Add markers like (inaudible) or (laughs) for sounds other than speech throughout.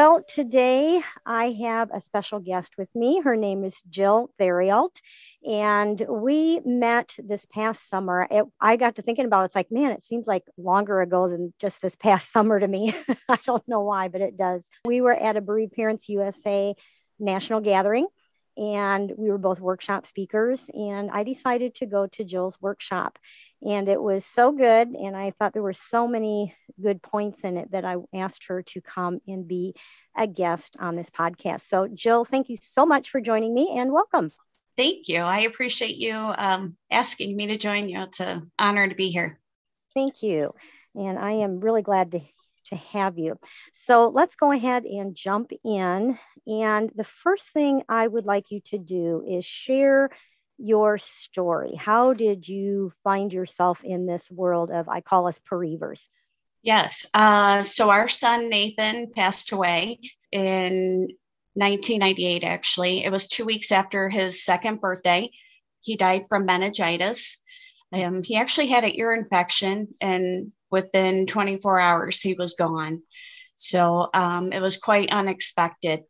Well, today I have a special guest with me. Her name is Jill Theriault. And we met this past summer. It, I got to thinking about it. It's like, man, it seems like longer ago than just this past (laughs) summer to me. (laughs) I don't know why, but it does. We were at a Bereaved Parents USA national gathering and we were both workshop speakers and i decided to go to jill's workshop and it was so good and i thought there were so many good points in it that i asked her to come and be a guest on this podcast. So jill thank you so much for joining me and welcome. Thank you. I appreciate you um, asking me to join you. It's an honor to be here. Thank you and i am really glad to to have you. So let's go ahead and jump in. And the first thing I would like you to do is share your story. How did you find yourself in this world of, I call us bereavers? Yes. Uh, so our son Nathan passed away in 1998, actually. It was two weeks after his second birthday. He died from meningitis. Um, he actually had an ear infection, and within 24 hours, he was gone. So um, it was quite unexpected.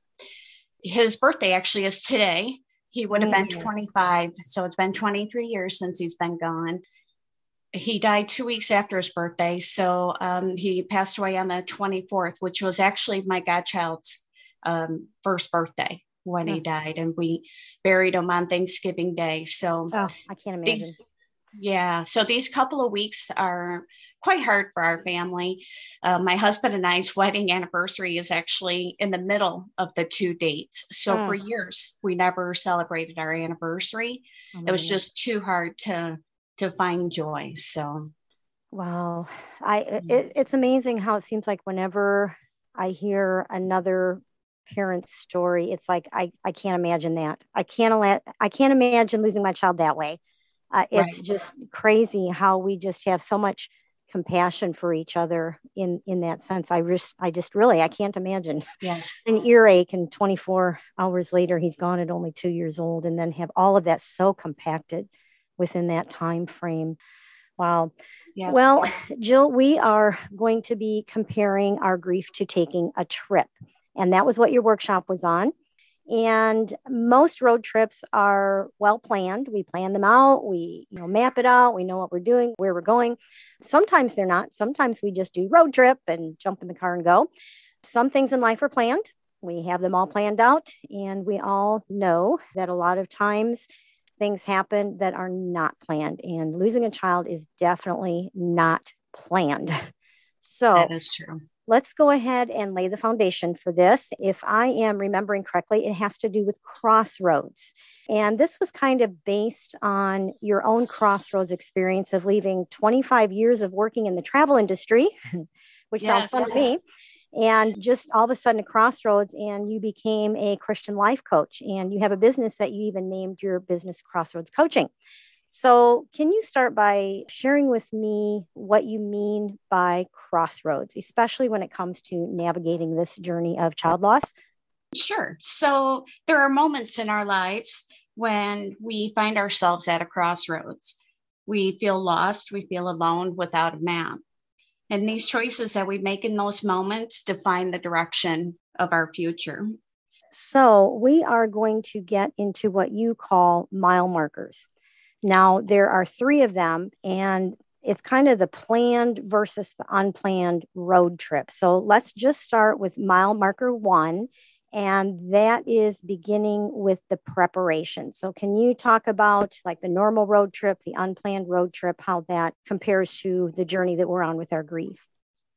His birthday actually is today. He would have been 25. So it's been 23 years since he's been gone. He died two weeks after his birthday. So um, he passed away on the 24th, which was actually my godchild's um, first birthday when he died. And we buried him on Thanksgiving Day. So oh, I can't imagine. The, yeah. So these couple of weeks are quite hard for our family. Uh, my husband and I's wedding anniversary is actually in the middle of the two dates. So oh. for years, we never celebrated our anniversary. Oh, it was just too hard to to find joy. So, wow, I it, it's amazing how it seems like whenever I hear another parent's story, it's like I I can't imagine that. I can't I can't imagine losing my child that way. Uh, it's right. just crazy how we just have so much compassion for each other in in that sense. I just i just really i can't imagine. Yes. (laughs) An earache and 24 hours later he's gone at only two years old and then have all of that so compacted within that time frame. Wow. Yeah. well (laughs) jill we are going to be comparing our grief to taking a trip and that was what your workshop was on and most road trips are well planned. We plan them out, we you know map it out, we know what we're doing, where we're going. Sometimes they're not. Sometimes we just do road trip and jump in the car and go. Some things in life are planned. We have them all planned out and we all know that a lot of times things happen that are not planned and losing a child is definitely not planned. (laughs) So that is true let's go ahead and lay the foundation for this. If I am remembering correctly, it has to do with crossroads. And this was kind of based on your own crossroads experience of leaving 25 years of working in the travel industry, (laughs) which yes. sounds fun to me. And just all of a sudden, a crossroads, and you became a Christian life coach, and you have a business that you even named your business Crossroads Coaching. So, can you start by sharing with me what you mean by crossroads, especially when it comes to navigating this journey of child loss? Sure. So, there are moments in our lives when we find ourselves at a crossroads. We feel lost, we feel alone without a map. And these choices that we make in those moments define the direction of our future. So, we are going to get into what you call mile markers. Now, there are three of them, and it's kind of the planned versus the unplanned road trip. So let's just start with mile marker one, and that is beginning with the preparation. So, can you talk about like the normal road trip, the unplanned road trip, how that compares to the journey that we're on with our grief?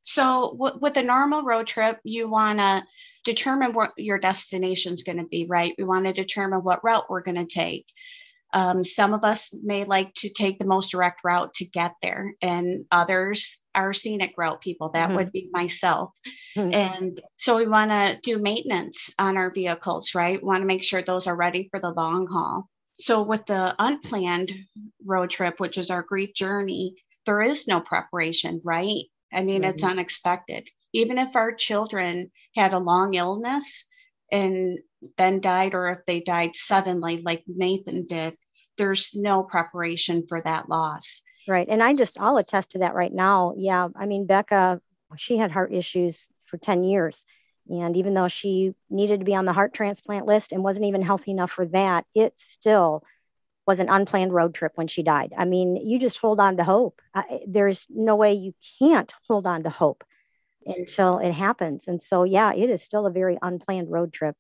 So, w- with the normal road trip, you want to determine what your destination is going to be, right? We want to determine what route we're going to take. Um, some of us may like to take the most direct route to get there, and others are scenic route people. That mm-hmm. would be myself. Mm-hmm. And so we want to do maintenance on our vehicles, right? Want to make sure those are ready for the long haul. So, with the unplanned road trip, which is our grief journey, there is no preparation, right? I mean, mm-hmm. it's unexpected. Even if our children had a long illness and then died, or if they died suddenly, like Nathan did, there's no preparation for that loss. Right. And I just, I'll attest to that right now. Yeah. I mean, Becca, she had heart issues for 10 years. And even though she needed to be on the heart transplant list and wasn't even healthy enough for that, it still was an unplanned road trip when she died. I mean, you just hold on to hope. there's no way you can't hold on to hope until it happens. And so, yeah, it is still a very unplanned road trip.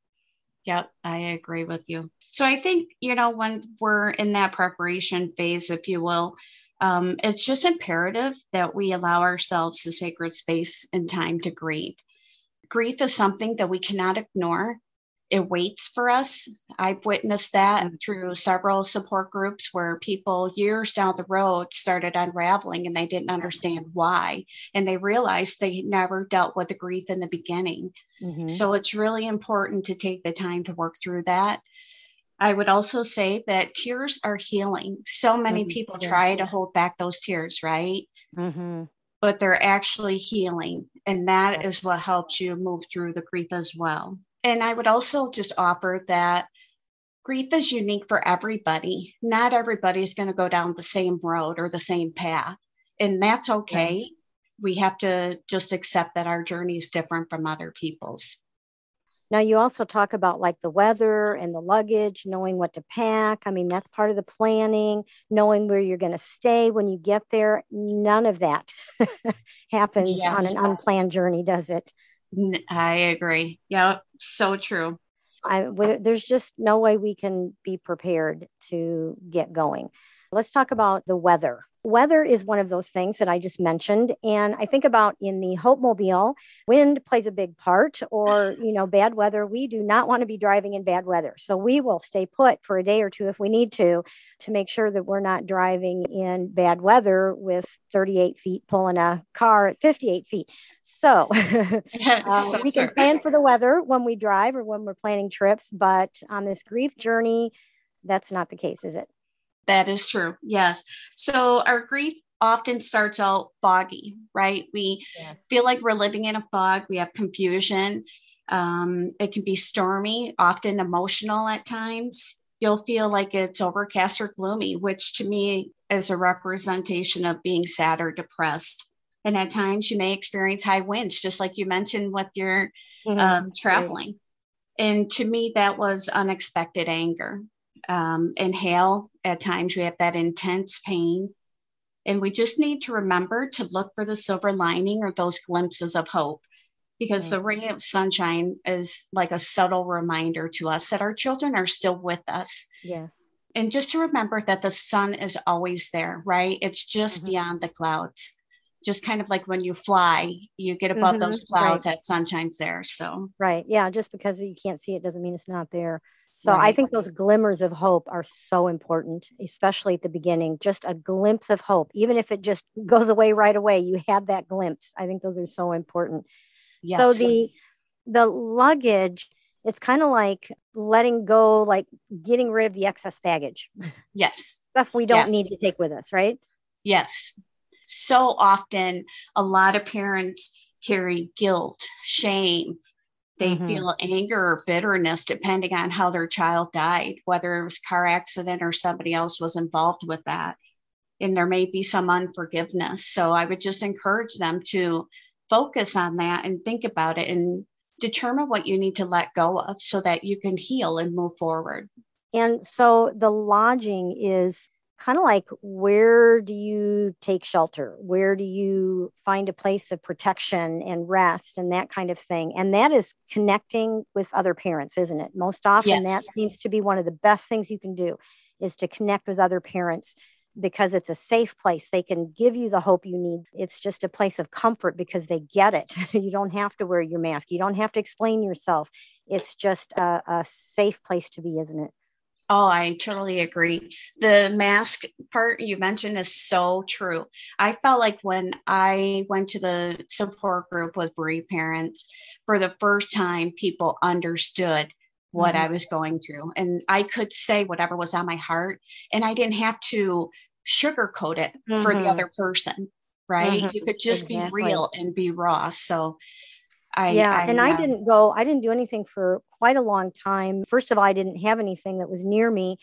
Yep, I agree with you. So I think, you know, when we're in that preparation phase, if you will, um, it's just imperative that we allow ourselves the sacred space and time to grieve. Grief is something that we cannot ignore it waits for us. I've witnessed that mm. through several support groups where people years down the road started unraveling and they didn't understand why. And they realized they never dealt with the grief in the beginning. Mm-hmm. So it's really important to take the time to work through that. I would also say that tears are healing. So many mm-hmm. people try to hold back those tears, right? Mm-hmm. But they're actually healing. And that is what helps you move through the grief as well and I would also just offer that grief is unique for everybody. Not everybody is going to go down the same road or the same path, and that's okay. We have to just accept that our journey is different from other people's. Now, you also talk about like the weather and the luggage, knowing what to pack. I mean, that's part of the planning, knowing where you're going to stay when you get there. None of that (laughs) happens yes. on an unplanned journey, does it? I agree. Yeah, so true. I, there's just no way we can be prepared to get going. Let's talk about the weather. Weather is one of those things that I just mentioned. And I think about in the Hope Mobile, wind plays a big part, or, (laughs) you know, bad weather. We do not want to be driving in bad weather. So we will stay put for a day or two if we need to, to make sure that we're not driving in bad weather with 38 feet pulling a car at 58 feet. So, (laughs) (laughs) uh, so we can plan for the weather when we drive or when we're planning trips. But on this grief journey, that's not the case, is it? That is true. Yes. So our grief often starts out foggy, right? We yes. feel like we're living in a fog. We have confusion. Um, it can be stormy, often emotional at times. You'll feel like it's overcast or gloomy, which to me is a representation of being sad or depressed. And at times you may experience high winds, just like you mentioned with your mm-hmm. um, traveling. Right. And to me, that was unexpected anger um, inhale. At times, we have that intense pain. And we just need to remember to look for the silver lining or those glimpses of hope because mm-hmm. the ray of sunshine is like a subtle reminder to us that our children are still with us. Yes. And just to remember that the sun is always there, right? It's just mm-hmm. beyond the clouds. Just kind of like when you fly, you get above mm-hmm. those clouds, right. that sunshine's there. So, right. Yeah. Just because you can't see it doesn't mean it's not there. So right. I think those glimmers of hope are so important, especially at the beginning. Just a glimpse of hope, even if it just (laughs) goes away right away, you had that glimpse. I think those are so important. Yes. So the the luggage, it's kind of like letting go, like getting rid of the excess baggage. Yes. (laughs) Stuff we don't yes. need to take with us, right? Yes. So often a lot of parents carry guilt, shame, they mm-hmm. feel anger or bitterness depending on how their child died, whether it was car accident or somebody else was involved with that. And there may be some unforgiveness. So I would just encourage them to focus on that and think about it and determine what you need to let go of so that you can heal and move forward. And so the lodging is kind of like where do you take shelter? Where do you find a place of protection and rest and that kind of thing? And that is connecting with other parents, isn't it? Most often, yes. that seems to be one of the best things you can do is to connect with other parents because it's a safe place. They can give you the hope you need. It's just a place of comfort because they get it. (laughs) you don't have to wear your mask. You don't have to explain yourself. It's just a, a safe place to be, isn't it? Oh, I totally agree. The mask part you mentioned is so true. I felt like when I went to the support group with bereaved parents, for the first time, people understood what mm-hmm. I was going through. And I could say whatever was on my heart, and I didn't have to sugarcoat it mm-hmm. for the mm-hmm. other person, right? Mm-hmm. You could just exactly. be real and be raw. So, I, yeah, I, and uh, I didn't go, I didn't do anything for quite a long time. First of all, I didn't have anything that was near me.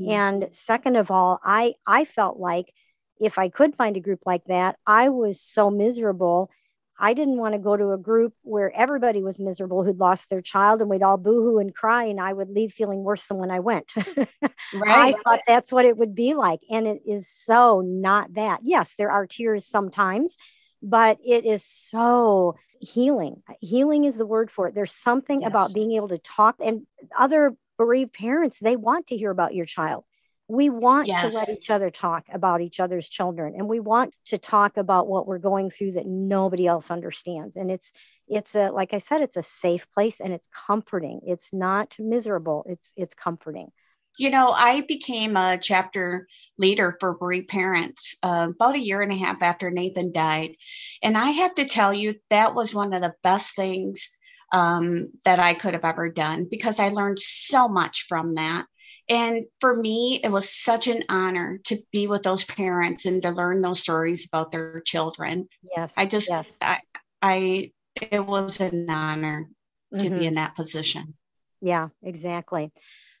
Mm-hmm. And second of all, I I felt like if I could find a group like that, I was so miserable. I didn't want to go to a group where everybody was miserable who'd lost their child and we'd all boohoo and cry and I would leave feeling worse than when I went. (laughs) right. I thought that's what it would be like. And it is so not that. Yes, there are tears sometimes, but it is so healing. Healing is the word for it. There's something yes. about being able to talk and other bereaved parents, they want to hear about your child. We want yes. to let each other talk about each other's children and we want to talk about what we're going through that nobody else understands. And it's it's a like I said, it's a safe place and it's comforting. It's not miserable. It's it's comforting. You know, I became a chapter leader for bereaved parents uh, about a year and a half after Nathan died. And I have to tell you, that was one of the best things um, that I could have ever done because I learned so much from that. And for me, it was such an honor to be with those parents and to learn those stories about their children. Yes. I just, yes. I, I, it was an honor mm-hmm. to be mm-hmm. in that position. Yeah, exactly.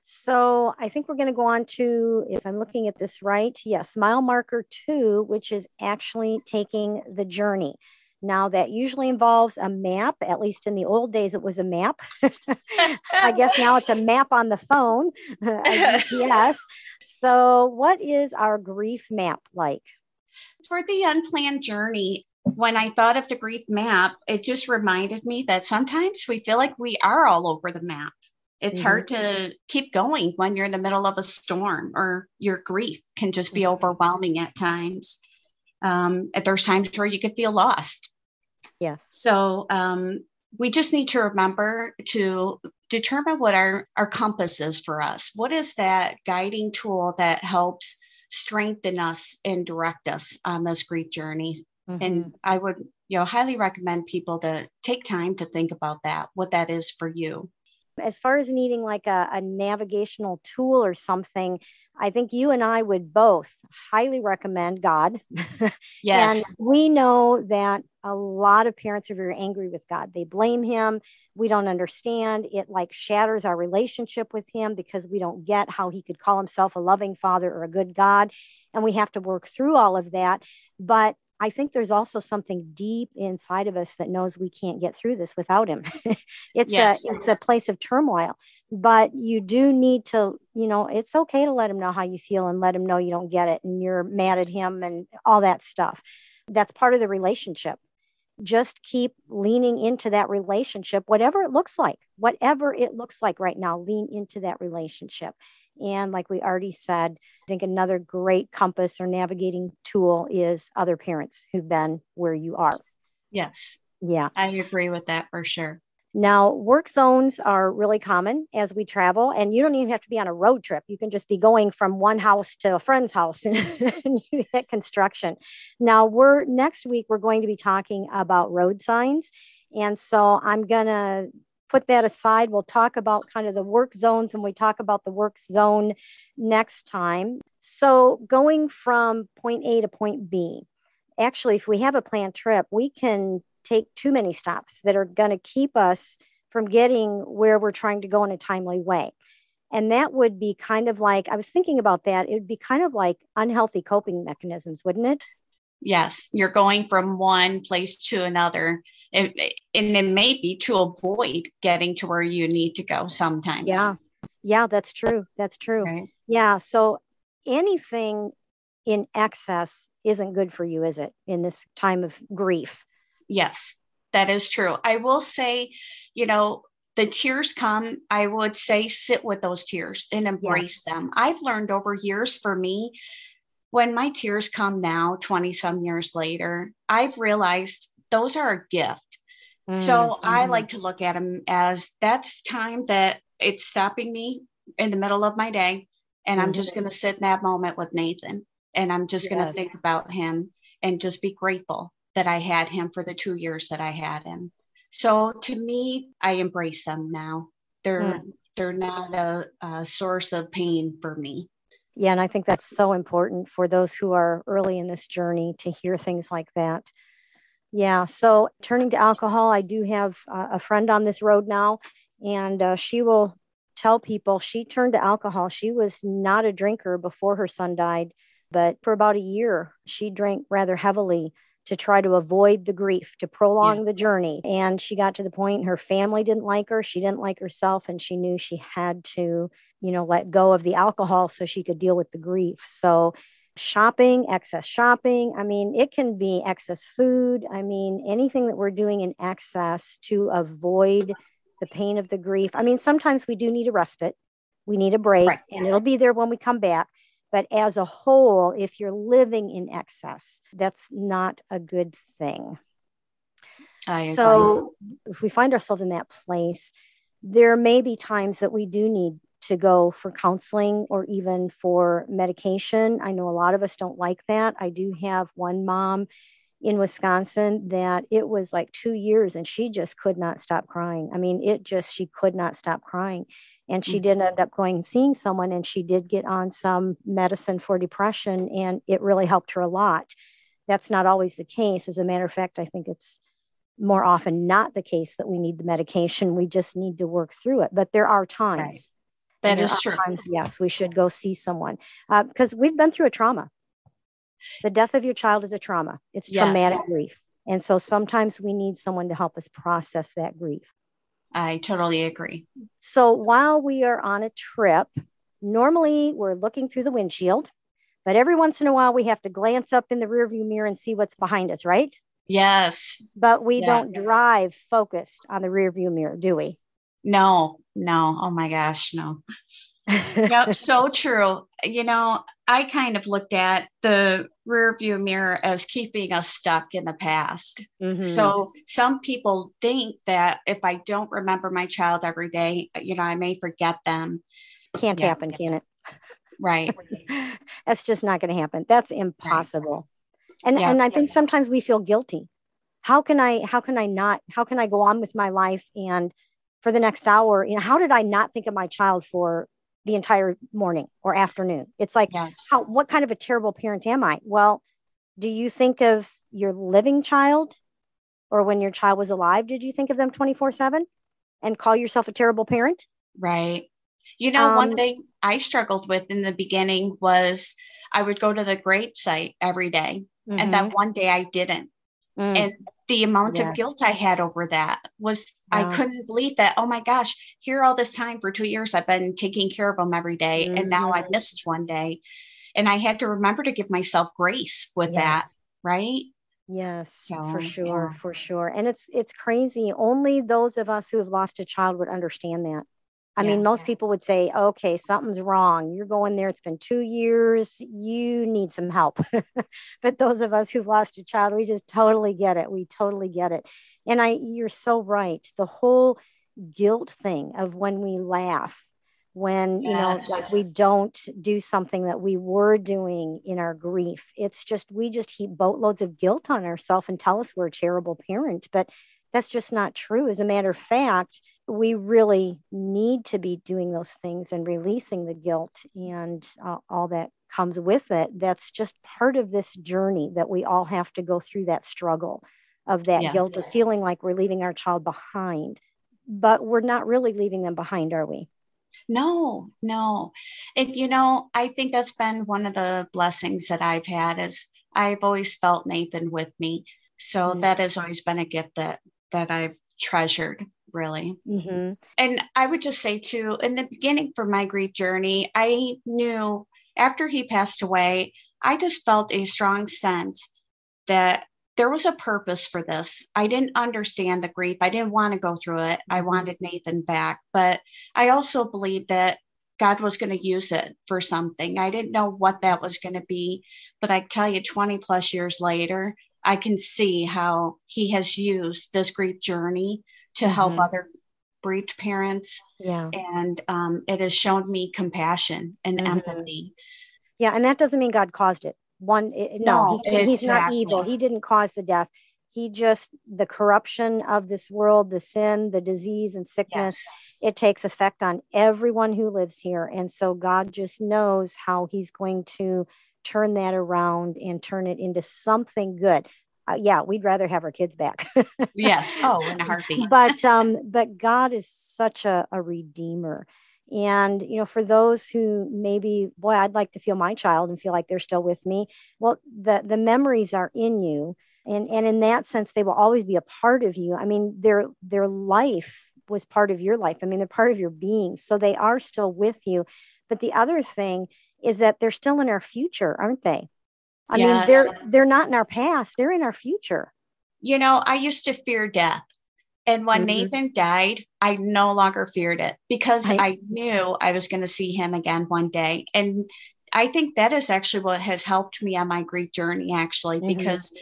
So I think we're going to go on to, if I'm looking at this right, yes, mile marker two, which is actually taking the journey. Now, that usually involves a map. At least in the old days, it was a map. (laughs) I guess (laughs) now it's a map on the phone, (laughs) Yes. So, what is our grief map like? For the unplanned journey, when I thought of the grief map, it just reminded me that sometimes we feel like we are all over the map. It's mm-hmm. hard to keep going when you're in the middle of a storm or your grief can just be mm-hmm. overwhelming at times. Um, there's times where you could feel lost. Yes. So um, we just need to remember to determine what our, our compass is for us. What is that guiding tool that helps strengthen us and direct us on this grief journey? Mm-hmm. And I would, you know, highly recommend people to take time to think about that, what that is for you. As far as needing like a, a navigational tool or something, I think you and I would both highly recommend God. (laughs) Yes. and we know that a lot of parents are very angry with God. They blame him. We don't understand. It like shatters our relationship with him because we don't get how he could call himself a loving father or a good God. And we have to work through all of that. But I think there's also something deep inside of us that knows we can't get through this without him. (laughs) it's yes. a it's a place of turmoil, but you do need to, you know, it's okay to let him know how you feel and let him know you don't get it and you're mad at him and all that stuff. That's part of the relationship. Just keep leaning into that relationship, whatever it looks like, whatever it looks like right now, lean into that relationship. And like we already said, I think another great compass or navigating tool is other parents who've been where you are. Yes. Yeah. I agree with that for sure. Now, work zones are really common as we travel, and you don't even have to be on a road trip. You can just be going from one house to a friend's house and, (laughs) and you hit construction. Now, we're next week, we're going to be talking about road signs. And so I'm going to put that aside. We'll talk about kind of the work zones and we talk about the work zone next time. So, going from point A to point B, actually, if we have a planned trip, we can take too many stops that are going to keep us from getting where we're trying to go in a timely way. And that would be kind of like, I was thinking about that. It would be kind of like unhealthy coping mechanisms, wouldn't it? Yes you're going from one place to another. And, and it may be to avoid getting to where you need to go sometimes. Yeah. Yeah that's true. That's true. Right. yeah so anything in excess isn't good for you is it in this time of grief? Yes that is true. I will say you know the tears come i would say sit with those tears and embrace yes. them. I've learned over years for me when my tears come now, 20 some years later, I've realized those are a gift. Mm-hmm. So I like to look at them as that's time that it's stopping me in the middle of my day. And mm-hmm. I'm just mm-hmm. going to sit in that moment with Nathan and I'm just yes. going to think about him and just be grateful that I had him for the two years that I had him. So to me, I embrace them now. They're mm. they're not a, a source of pain for me. Yeah, and I think that's so important for those who are early in this journey to hear things like that. Yeah, so turning to alcohol, I do have a friend on this road now, and uh, she will tell people she turned to alcohol. She was not a drinker before her son died, but for about a year, she drank rather heavily to try to avoid the grief, to prolong yeah. the journey. And she got to the point her family didn't like her, she didn't like herself, and she knew she had to, you know, let go of the alcohol so she could deal with the grief. So, shopping, excess shopping, I mean, it can be excess food. I mean, anything that we're doing in excess to avoid the pain of the grief. I mean, sometimes we do need a respite, we need a break, right. and it'll be there when we come back. But as a whole, if you're living in excess, that's not a good thing. so if we find ourselves in that place, there may be times that we do need to go for counseling or even for medication. I know a lot of us don't like that. I do have one mom in Wisconsin that it was like two years and she just could not stop crying. I mean, it just, she could not stop crying and she mm-hmm. did end up going and seeing someone and she did get on some medicine for depression and it really helped her a lot. That's not always the case. As a matter of fact i think it's more often not the case that we need the medication. We just need to work through it. But there are times. Right. that is true. times, yes we should go see someone. Uh, because we've been through a trauma. The death of your child is a trauma. It's yes. traumatic grief. And so sometimes we need someone to help us process that grief I totally agree. So while we are on a trip, normally we're looking through the windshield, but every once in a while we have to glance up in the rearview mirror and see what's behind us, right? Yes. But we yes. don't drive focused on the rearview mirror, do we? No, no. Oh my gosh, no. (laughs) yep, so true. You know, I kind of looked at the rear view mirror as keeping us stuck in the past. Mm-hmm. So some people think that if I don't remember my child every day, you know, I may forget them. Can't yeah. happen, can it? Right. (laughs) That's just not going to happen. That's impossible. Right. And yeah. and I think sometimes we feel guilty. How can I how can I not how can I go on with my life and for the next hour, you know, how did I not think of my child for the entire morning or afternoon. It's like, yes. how, what kind of a terrible parent am I? Well, do you think of your living child or when your child was alive? Did you think of them 24 7 and call yourself a terrible parent? Right. You know, um, one thing I struggled with in the beginning was I would go to the grave site every day, mm-hmm. and that one day I didn't. Mm. And the amount yes. of guilt I had over that was I couldn't believe that. Oh my gosh, here all this time for two years I've been taking care of them every day, mm-hmm. and now I mm-hmm. missed one day. And I had to remember to give myself grace with yes. that, right? Yes, so, for sure, yeah. for sure. And it's it's crazy. Only those of us who have lost a child would understand that. I yeah. mean, most people would say, okay, something's wrong. You're going there. It's been two years. You need some help. (laughs) but those of us who've lost a child, we just totally get it. We totally get it. And I, you're so right. The whole guilt thing of when we laugh, when, yes. you know, like we don't do something that we were doing in our grief. It's just, we just heap boatloads of guilt on ourselves and tell us we're a terrible parent. But that's just not true. As a matter of fact, we really need to be doing those things and releasing the guilt and uh, all that comes with it. That's just part of this journey that we all have to go through that struggle of that yeah. guilt of feeling like we're leaving our child behind. But we're not really leaving them behind, are we? No, no. And you know, I think that's been one of the blessings that I've had is I've always felt Nathan with me. So mm-hmm. that has always been a gift that that I've treasured really. Mm-hmm. And I would just say, too, in the beginning for my grief journey, I knew after he passed away, I just felt a strong sense that there was a purpose for this. I didn't understand the grief. I didn't want to go through it. I mm-hmm. wanted Nathan back. But I also believed that God was going to use it for something. I didn't know what that was going to be. But I tell you, 20 plus years later, I can see how he has used this grief journey to help mm-hmm. other bereaved parents. Yeah. And um, it has shown me compassion and mm-hmm. empathy. Yeah. And that doesn't mean God caused it. One, it, no, no he, he's not evil. He didn't cause the death. he just the corruption of this world the sin the disease and sickness yes. it takes effect on everyone who lives here and so god just knows how he's going to turn that around and turn it into something good. Uh, yeah we'd rather have our kids back. (laughs) Yes. Oh in a heartbeat. but um but god is such a, a redeemer. And you know for those who maybe boy i'd like to feel my child and feel like they're still with me well the the memories are in you. And and in that sense they will always be a part of you. I mean their their life was part of your life. I mean they're part of your being. So they are still with you. But the other thing is that they're still in our future aren't they i yes. mean they're they're not in our past they're in our future you know i used to fear death and when mm-hmm. nathan died i no longer feared it because I, I knew i was going to see him again one day and i think that is actually what has helped me on my grief journey actually mm-hmm. because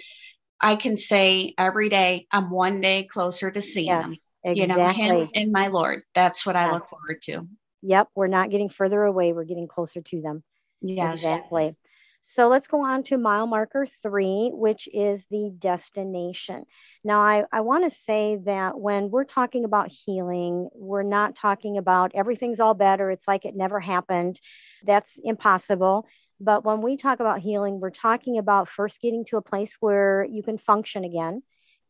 I can say every day, I'm one day closer to seeing yes, him. Exactly. You know, him and my Lord. That's what yes. I look forward to. Yep. We're not getting further away. We're getting closer to them. Yes. Exactly. So let's go on to mile marker three, which is the destination. Now, I, I want to say that when we're talking about healing, we're not talking about everything's all better. It's like it never happened. That's impossible. But when we talk about healing, we're talking about first getting to a place where you can function again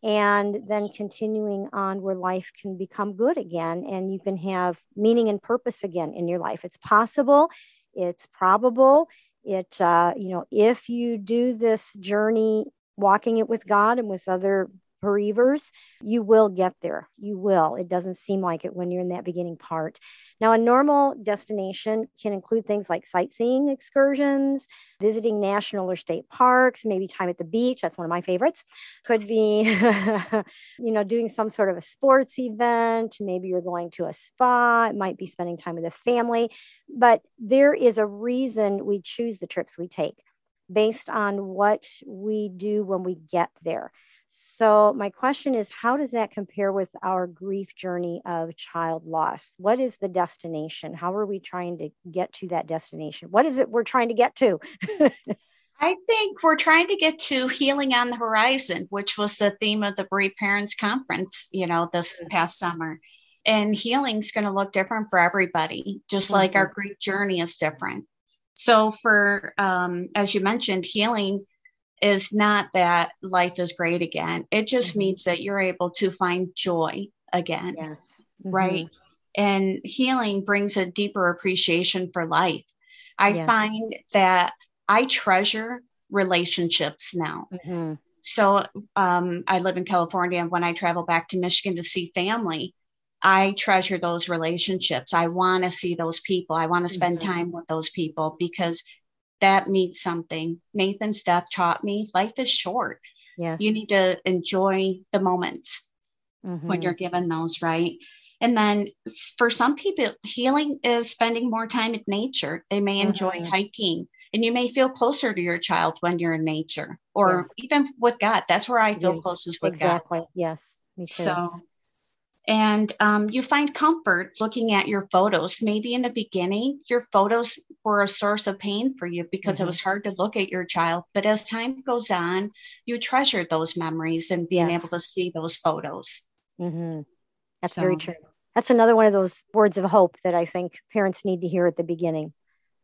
and then continuing on where life can become good again and you can have meaning and purpose again in your life. It's possible, it's probable. It, uh, you know, if you do this journey walking it with God and with other bereavers, you will get there. You will. It doesn't seem like it when you're in that beginning part. Now, a normal destination can include things like sightseeing excursions, visiting national or state parks, maybe time at the beach. That's one of my favorites. Could be, (laughs) you know, doing some sort of a sports event. Maybe you're going to a spa. It might be spending time with a family. But there is a reason we choose the trips we take based on what we do when we get there. So, my question is how does that compare with our grief journey of child loss? What is the destination? How are we trying to get to that destination? What is it we're trying to get to? I think we're trying to get to healing on the horizon, which was the theme of the Bereaved Parents Conference, you know, this past summer. And healing's going to look different for everybody, just mm-hmm. like our mm-hmm. grief journey is different. So, for um, as you mentioned, healing is not that life is great again. It just mm-hmm. means that you're able to find joy again. Yes. Mm-hmm. Right. And healing brings a deeper appreciation for life. I yeah. find that I treasure relationships now. Mm-hmm. So um, I live in California, and when I travel back to Michigan to see family, I treasure those relationships. I want to see those people. I want to spend mm-hmm. time with those people because that means something. Nathan's death taught me life is short. Yeah. You need to enjoy the moments mm-hmm. when you're given those, right? And then for some people, healing is spending more time in nature. They may enjoy mm-hmm. hiking and you may feel closer to your child when you're in nature or yes. even with God. That's where I feel yes. closest with exactly. God. Yes. So and um, you find comfort looking at your photos. Maybe in the beginning, your photos were a source of pain for you because mm-hmm. it was hard to look at your child. But as time goes on, you treasure those memories and being yes. able to see those photos. Mm-hmm. That's so. very true. That's another one of those words of hope that I think parents need to hear at the beginning.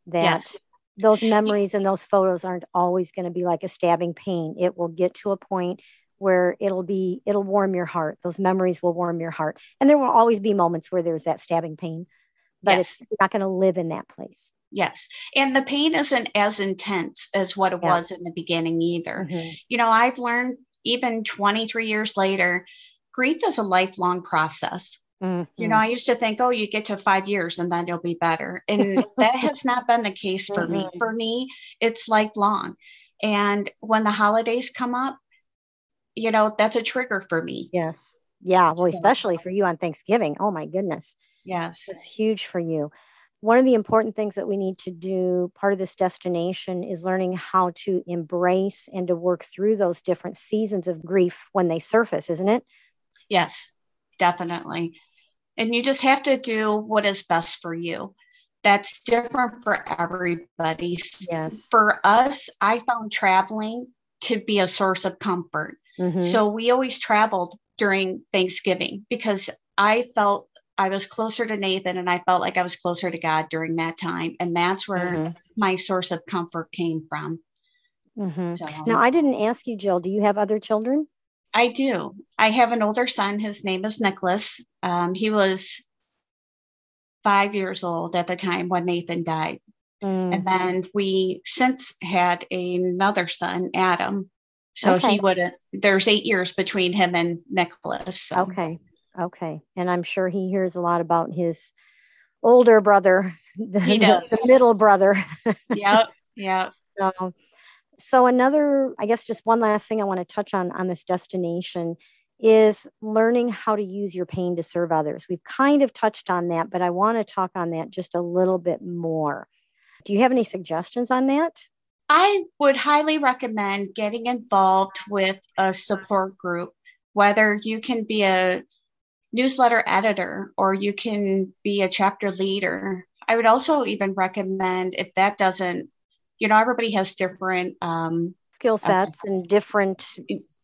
That yes. those memories and those photos aren't always going to be like a stabbing pain. It will get to a point where it'll be it'll warm your heart those memories will warm your heart and there will always be moments where there's that stabbing pain but yes. it's not going to live in that place yes and the pain isn't as intense as what it yeah. was in the beginning either mm-hmm. you know i've learned even 23 years later grief is a lifelong process mm-hmm. you know i used to think oh you get to five years and then you'll be better and that (laughs) has not been the case for mm-hmm. me for me it's lifelong and when the holidays come up you know, that's a trigger for me. Yes. Yeah. Well, so, especially for you on Thanksgiving. Oh my goodness. Yes. It's huge for you. One of the important things that we need to do, part of this destination, is learning how to embrace and to work through those different seasons of grief when they surface, isn't it? Yes, definitely. And you just have to do what is best for you. That's different for everybody. Yes. For us, I found traveling to be a source of comfort. Mm-hmm. So we always traveled during Thanksgiving because I felt I was closer to Nathan and I felt like I was closer to God during that time. And that's where mm-hmm. my source of comfort came from. Mm-hmm. So, now, I didn't ask you, Jill, do you have other children? I do. I have an older son. His name is Nicholas. Um, he was five years old at the time when Nathan died. Mm. And then we since had another son, Adam. So okay. he would have, there's eight years between him and Nicholas. So. Okay. Okay. And I'm sure he hears a lot about his older brother, (laughs) the, he does. the middle brother. (laughs) yep. Yeah. So, so another, I guess, just one last thing I want to touch on on this destination is learning how to use your pain to serve others. We've kind of touched on that, but I want to talk on that just a little bit more. Do you have any suggestions on that? I would highly recommend getting involved with a support group, whether you can be a newsletter editor or you can be a chapter leader. I would also even recommend if that doesn't, you know, everybody has different um, skill uh, sets uh, and different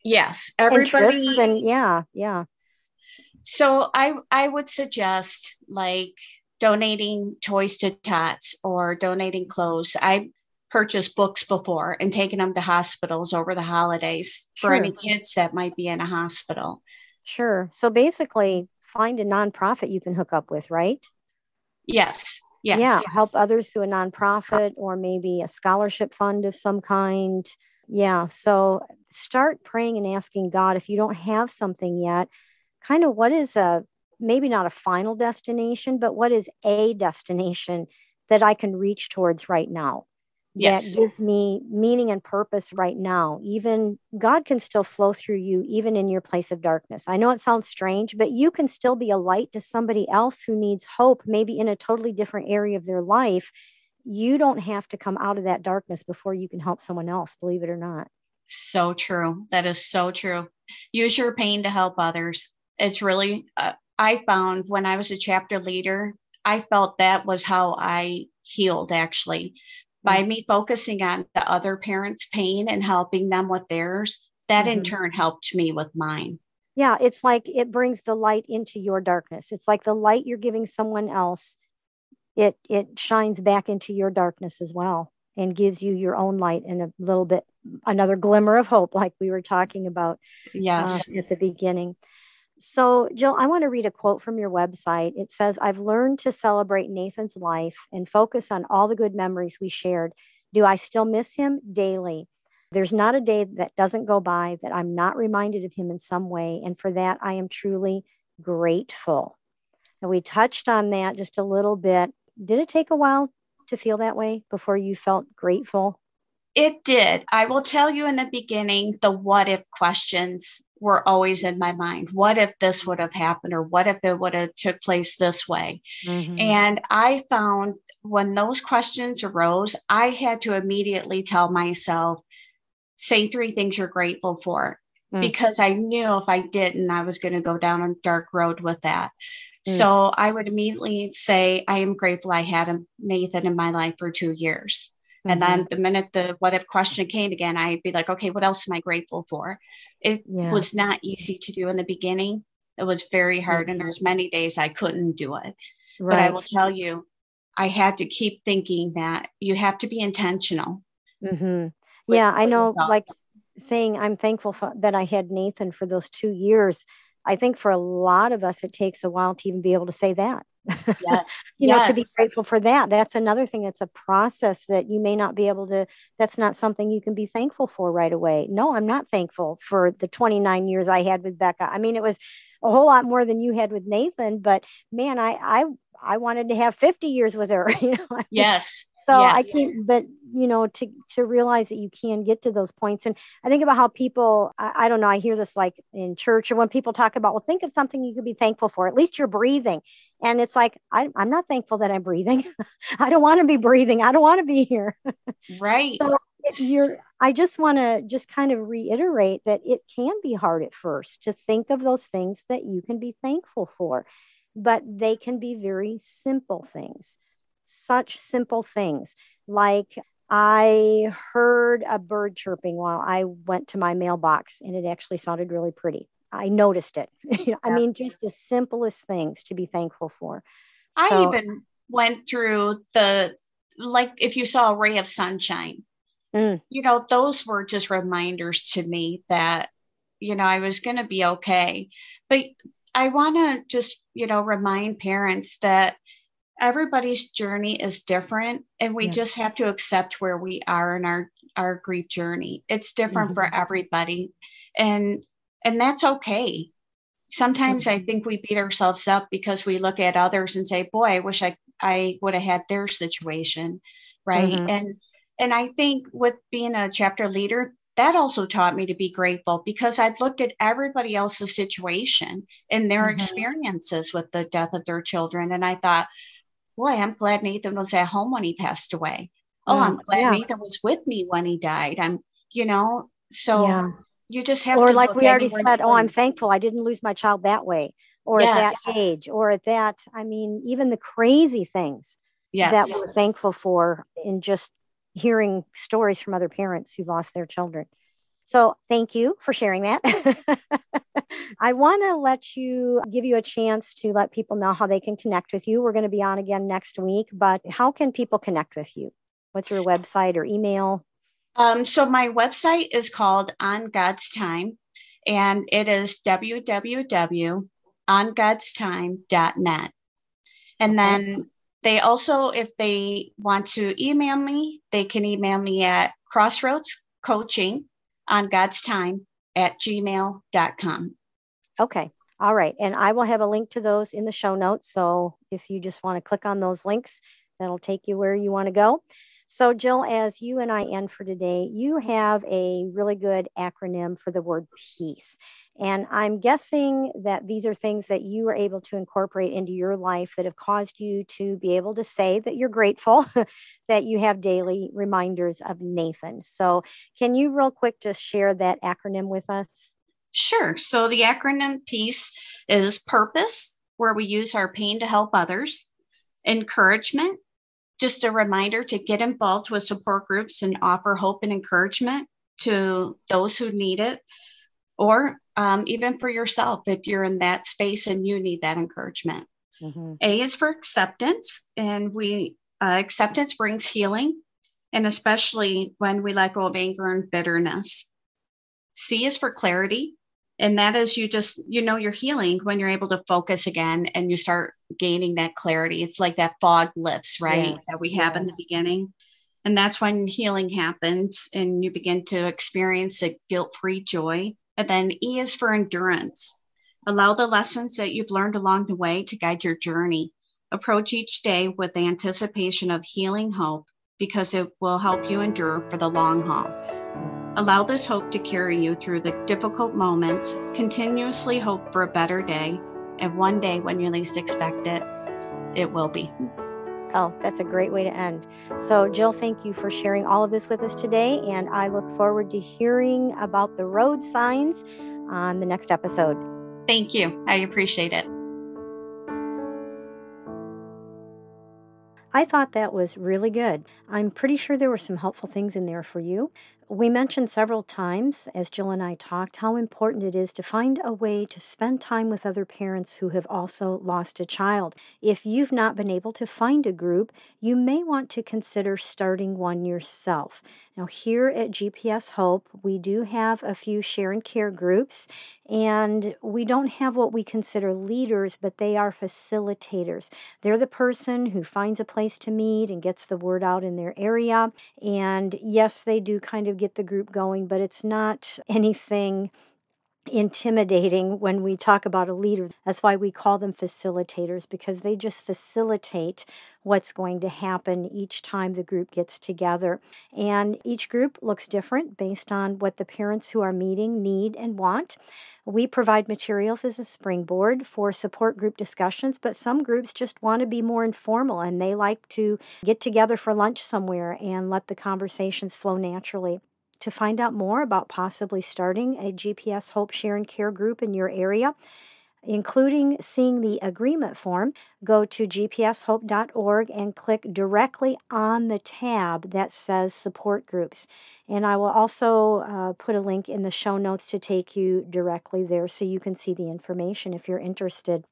yes, everybody and yeah, yeah. So I I would suggest like donating toys to tots or donating clothes. I purchased books before and taken them to hospitals over the holidays sure. for any kids that might be in a hospital. Sure. So basically, find a nonprofit you can hook up with, right? Yes. Yes. Yeah. Help others through a nonprofit or maybe a scholarship fund of some kind. Yeah. So start praying and asking God if you don't have something yet, kind of what is a maybe not a final destination, but what is a destination that I can reach towards right now? Yes. That gives me meaning and purpose right now. Even God can still flow through you, even in your place of darkness. I know it sounds strange, but you can still be a light to somebody else who needs hope, maybe in a totally different area of their life. You don't have to come out of that darkness before you can help someone else, believe it or not. So true. That is so true. Use your pain to help others. It's really, uh, I found when I was a chapter leader, I felt that was how I healed actually by mm-hmm. me focusing on the other parents' pain and helping them with theirs. That mm-hmm. in turn helped me with mine. Yeah, it's like it brings the light into your darkness. It's like the light you're giving someone else, it it shines back into your darkness as well and gives you your own light and a little bit another glimmer of hope like we were talking about uh, yes uh, at the beginning so, Jill, I want to read a quote from your website. It says, I've learned to celebrate Nathan's life and focus on all the good memories we shared. Do I still miss him? Daily. There's not a day that doesn't go by that I'm not reminded of him in some way. And for that, I am truly grateful. And we touched on that just a little bit. Did it take a while to feel that way before you felt grateful? It did. I will tell you in the beginning, the what if questions were always in my mind. What if this would have happened or what if it would have took place this way? Mm-hmm. And I found when those questions arose, I had to immediately tell myself, say three things you're grateful for. Mm. Because I knew if I didn't, I was going to go down a dark road with that. Mm. So I would immediately say, I am grateful I had Nathan in my life for two years. Mm-hmm. And then the minute the what if question came again, I'd be like, okay, what else am I grateful for? It yeah. was not easy to do in the beginning. It was very hard. Mm-hmm. And there's many days I couldn't do it. Right. But I will tell you, I had to keep thinking that you have to be intentional. Mm-hmm. Yeah, I know, like saying I'm thankful for, that I had Nathan for those two years. I think for a lot of us, it takes a while to even be able to say that. Yes. (laughs) you yes. know, to be grateful for that. That's another thing. It's a process that you may not be able to, that's not something you can be thankful for right away. No, I'm not thankful for the 29 years I had with Becca. I mean, it was a whole lot more than you had with Nathan, but man, I, I, I wanted to have 50 years with her, (laughs) you know. Yes. So yes. I can't, but you know, to to realize that you can get to those points. And I think about how people, I, I, don't know, I hear this like in church or when people talk about, well, think of something you could be thankful for. At least you're breathing. And it's like, I, am not thankful that I'm breathing. (laughs) I don't want to be breathing. I don't want to be here. Right. so you're, I just want to just kind of reiterate that it can be hard at first to think of those things that you can be thankful for, but they can be very simple things such simple things like I heard a bird chirping while I went to my mailbox, and it actually sounded really pretty. I noticed it. (laughs) I mean, just the simplest things to be thankful for. I so, even went through the like if you saw a ray of sunshine. Mm. You know, those were just reminders to me that you know I was going to be okay. But I want to just you know remind parents that everybody's journey is different and we yeah. just have to accept where we are in our our grief journey it's different mm-hmm. for everybody and and that's okay sometimes mm-hmm. i think we beat ourselves up because we look at others and say boy i wish i i would have had their situation right mm-hmm. and and i think with being a chapter leader that also taught me to be grateful because I'd looked at everybody else's situation and their mm-hmm. experiences with the death of their children. And I thought, boy, I'm glad Nathan was at home when he passed away. Oh, oh, I'm glad yeah. Nathan was with me when he died. I'm, you know, so yeah. you just have. Or like we already said, oh, I'm thankful I didn't lose my child that way, or yes. at that age, or at that. I mean, even the crazy things yes. that we're thankful for in just hearing stories from other parents who lost their children. So thank you for sharing that. (laughs) I want to let you give you a chance to let people know how they can connect with you. We're going to be on again next week, but how can people connect with you? What's your website or email? Um, so my website is called On God's Time, and it is www.ongodstime.net. And then they also, if they want to email me, they can email me at crossroads coaching on God's time at gmail.com. Okay. All right. And I will have a link to those in the show notes. So if you just want to click on those links, that'll take you where you want to go. So, Jill, as you and I end for today, you have a really good acronym for the word peace. And I'm guessing that these are things that you were able to incorporate into your life that have caused you to be able to say that you're grateful (laughs) that you have daily reminders of Nathan. So, can you, real quick, just share that acronym with us? Sure. So, the acronym peace is purpose, where we use our pain to help others, encouragement, just a reminder to get involved with support groups and offer hope and encouragement to those who need it or um, even for yourself if you're in that space and you need that encouragement. Mm-hmm. A is for acceptance, and we uh, acceptance brings healing, and especially when we let go of anger and bitterness. C is for clarity, and that is you just you know you're healing when you're able to focus again and you start gaining that clarity. It's like that fog lifts, right? Yes, that we have yes. in the beginning. And that's when healing happens and you begin to experience a guilt free joy and then E is for endurance. Allow the lessons that you've learned along the way to guide your journey. Approach each day with the anticipation of healing hope because it will help you endure for the long haul. Allow this hope to carry you through the difficult moments. Continuously hope for a better day. And one day, when you least expect it, it will be. Oh, that's a great way to end. So, Jill, thank you for sharing all of this with us today. And I look forward to hearing about the road signs on the next episode. Thank you. I appreciate it. I thought that was really good. I'm pretty sure there were some helpful things in there for you. We mentioned several times, as Jill and I talked, how important it is to find a way to spend time with other parents who have also lost a child. If you've not been able to find a group, you may want to consider starting one yourself. Now, here at GPS Hope, we do have a few share and care groups, and we don't have what we consider leaders, but they are facilitators. They're the person who finds a place to meet and gets the word out in their area. And yes, they do kind of get the group going, but it's not anything intimidating when we talk about a leader. That's why we call them facilitators because they just facilitate what's going to happen each time the group gets together. And each group looks different based on what the parents who are meeting need and want. We provide materials as a springboard for support group discussions, but some groups just want to be more informal and they like to get together for lunch somewhere and let the conversations flow naturally. To find out more about possibly starting a GPS Hope Share and Care group in your area, including seeing the agreement form, go to gpshope.org and click directly on the tab that says support groups. And I will also uh, put a link in the show notes to take you directly there so you can see the information if you're interested.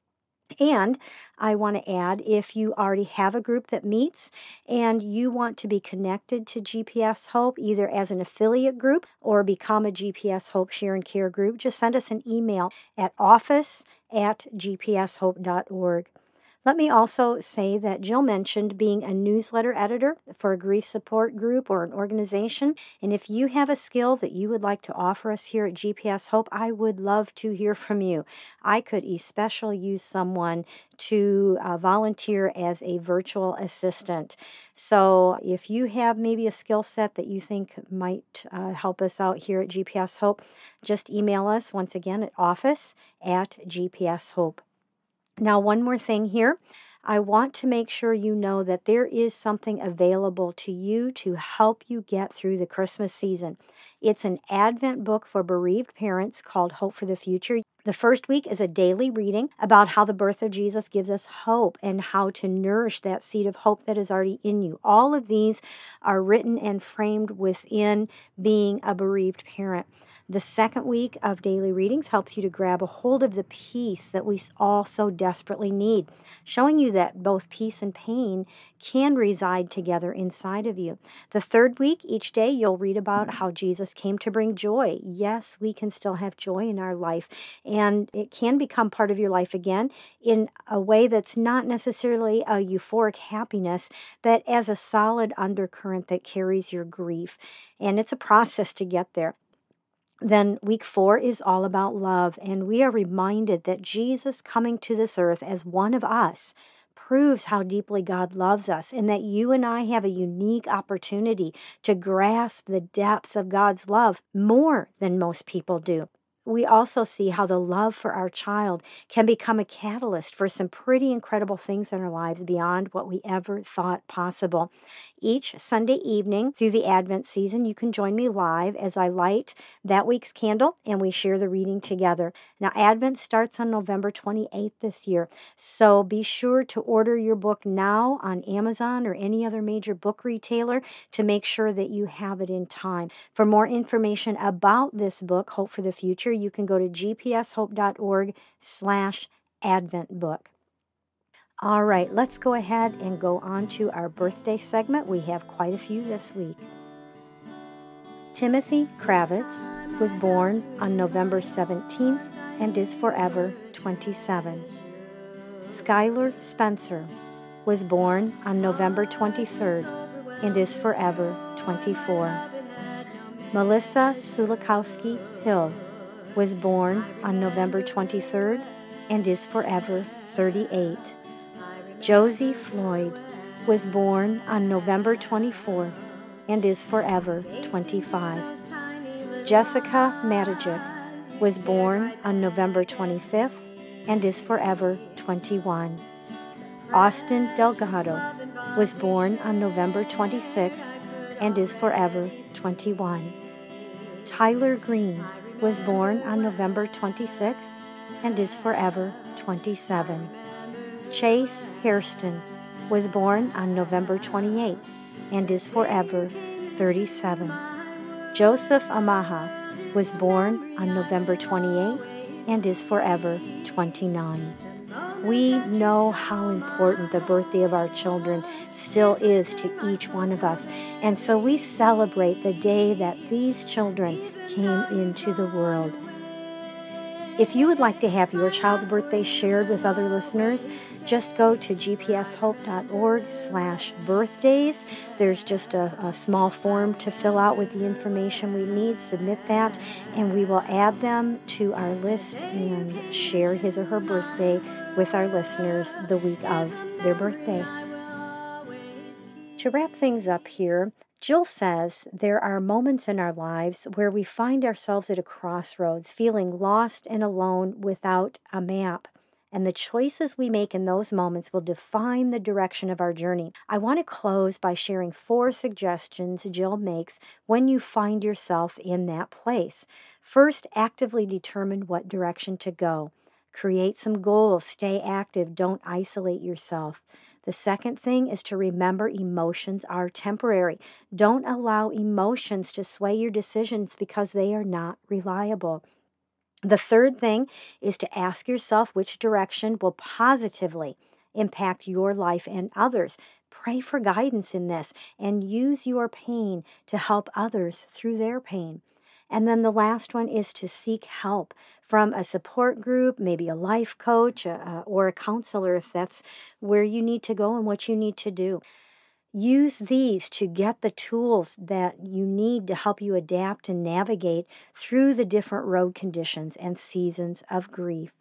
And I want to add if you already have a group that meets and you want to be connected to GPS Hope, either as an affiliate group or become a GPS Hope Share and Care group, just send us an email at office at gpshope.org. Let me also say that Jill mentioned being a newsletter editor for a grief support group or an organization. And if you have a skill that you would like to offer us here at GPS Hope, I would love to hear from you. I could especially use someone to uh, volunteer as a virtual assistant. So if you have maybe a skill set that you think might uh, help us out here at GPS Hope, just email us once again at office at GPS Hope. Now, one more thing here. I want to make sure you know that there is something available to you to help you get through the Christmas season. It's an Advent book for bereaved parents called Hope for the Future. The first week is a daily reading about how the birth of Jesus gives us hope and how to nourish that seed of hope that is already in you. All of these are written and framed within being a bereaved parent. The second week of daily readings helps you to grab a hold of the peace that we all so desperately need, showing you that both peace and pain can reside together inside of you. The third week, each day, you'll read about how Jesus came to bring joy. Yes, we can still have joy in our life, and it can become part of your life again in a way that's not necessarily a euphoric happiness, but as a solid undercurrent that carries your grief. And it's a process to get there. Then week four is all about love, and we are reminded that Jesus coming to this earth as one of us proves how deeply God loves us, and that you and I have a unique opportunity to grasp the depths of God's love more than most people do we also see how the love for our child can become a catalyst for some pretty incredible things in our lives beyond what we ever thought possible. Each Sunday evening through the Advent season, you can join me live as I light that week's candle and we share the reading together. Now, Advent starts on November 28th this year, so be sure to order your book now on Amazon or any other major book retailer to make sure that you have it in time. For more information about this book, Hope for the Future, you can go to gpshope.org slash advent book. All right, let's go ahead and go on to our birthday segment. We have quite a few this week. Timothy Kravitz was born on November 17th and is forever 27. Skylar Spencer was born on November 23rd and is forever 24. Melissa Sulikowski Hill was born on November 23rd and is forever 38. Josie Floyd was born on November 24th and is forever 25. Jessica Matajic was born on November 25th and is forever 21. Austin Delgado was born on November 26th and is forever 21. Tyler Green was born on November 26th and is forever 27. Chase Hairston was born on November 28th and is forever 37. Joseph Amaha was born on November 28th and is forever 29. We know how important the birthday of our children still is to each one of us. And so we celebrate the day that these children came into the world. If you would like to have your child's birthday shared with other listeners, just go to gpshope.org slash birthdays. There's just a, a, small form to fill out with the information we need. Submit that, and we will add them to our list and share his or her birthday with our listeners the week of their birthday. To wrap things up here, Jill says there are moments in our lives where we find ourselves at a crossroads, feeling lost and alone without a map. And the choices we make in those moments will define the direction of our journey. I want to close by sharing four suggestions Jill makes when you find yourself in that place. First, actively determine what direction to go. Create some goals, stay active, don't isolate yourself. The second thing is to remember emotions are temporary. Don't allow emotions to sway your decisions because they are not reliable. The third thing is to ask yourself which direction will positively impact your life and others. Pray for guidance in this and use your pain to help others through their pain. And then the last one is to seek help from a support group, maybe a life coach uh, or a counselor if that's where you need to go and what you need to do. Use these to get the tools that you need to help you adapt and navigate through the different road conditions and seasons of grief.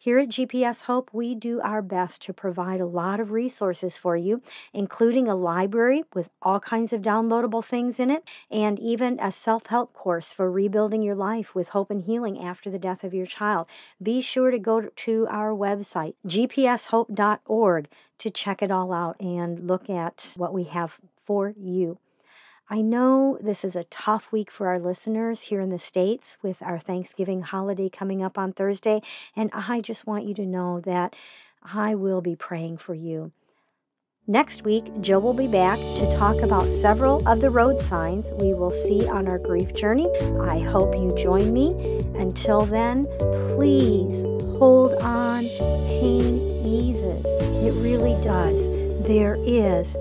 Here at GPS Hope, we do our best to provide a lot of resources for you, including a library with all kinds of downloadable things in it, and even a self help course for rebuilding your life with hope and healing after the death of your child. Be sure to go to our website, gpshope.org, to check it all out and look at what we have for you. I know this is a tough week for our listeners here in the States with our Thanksgiving holiday coming up on Thursday, and I just want you to know that I will be praying for you. Next week, Joe will be back to talk about several of the road signs we will see on our grief journey. I hope you join me. Until then, please hold on. Pain eases. It really does. There is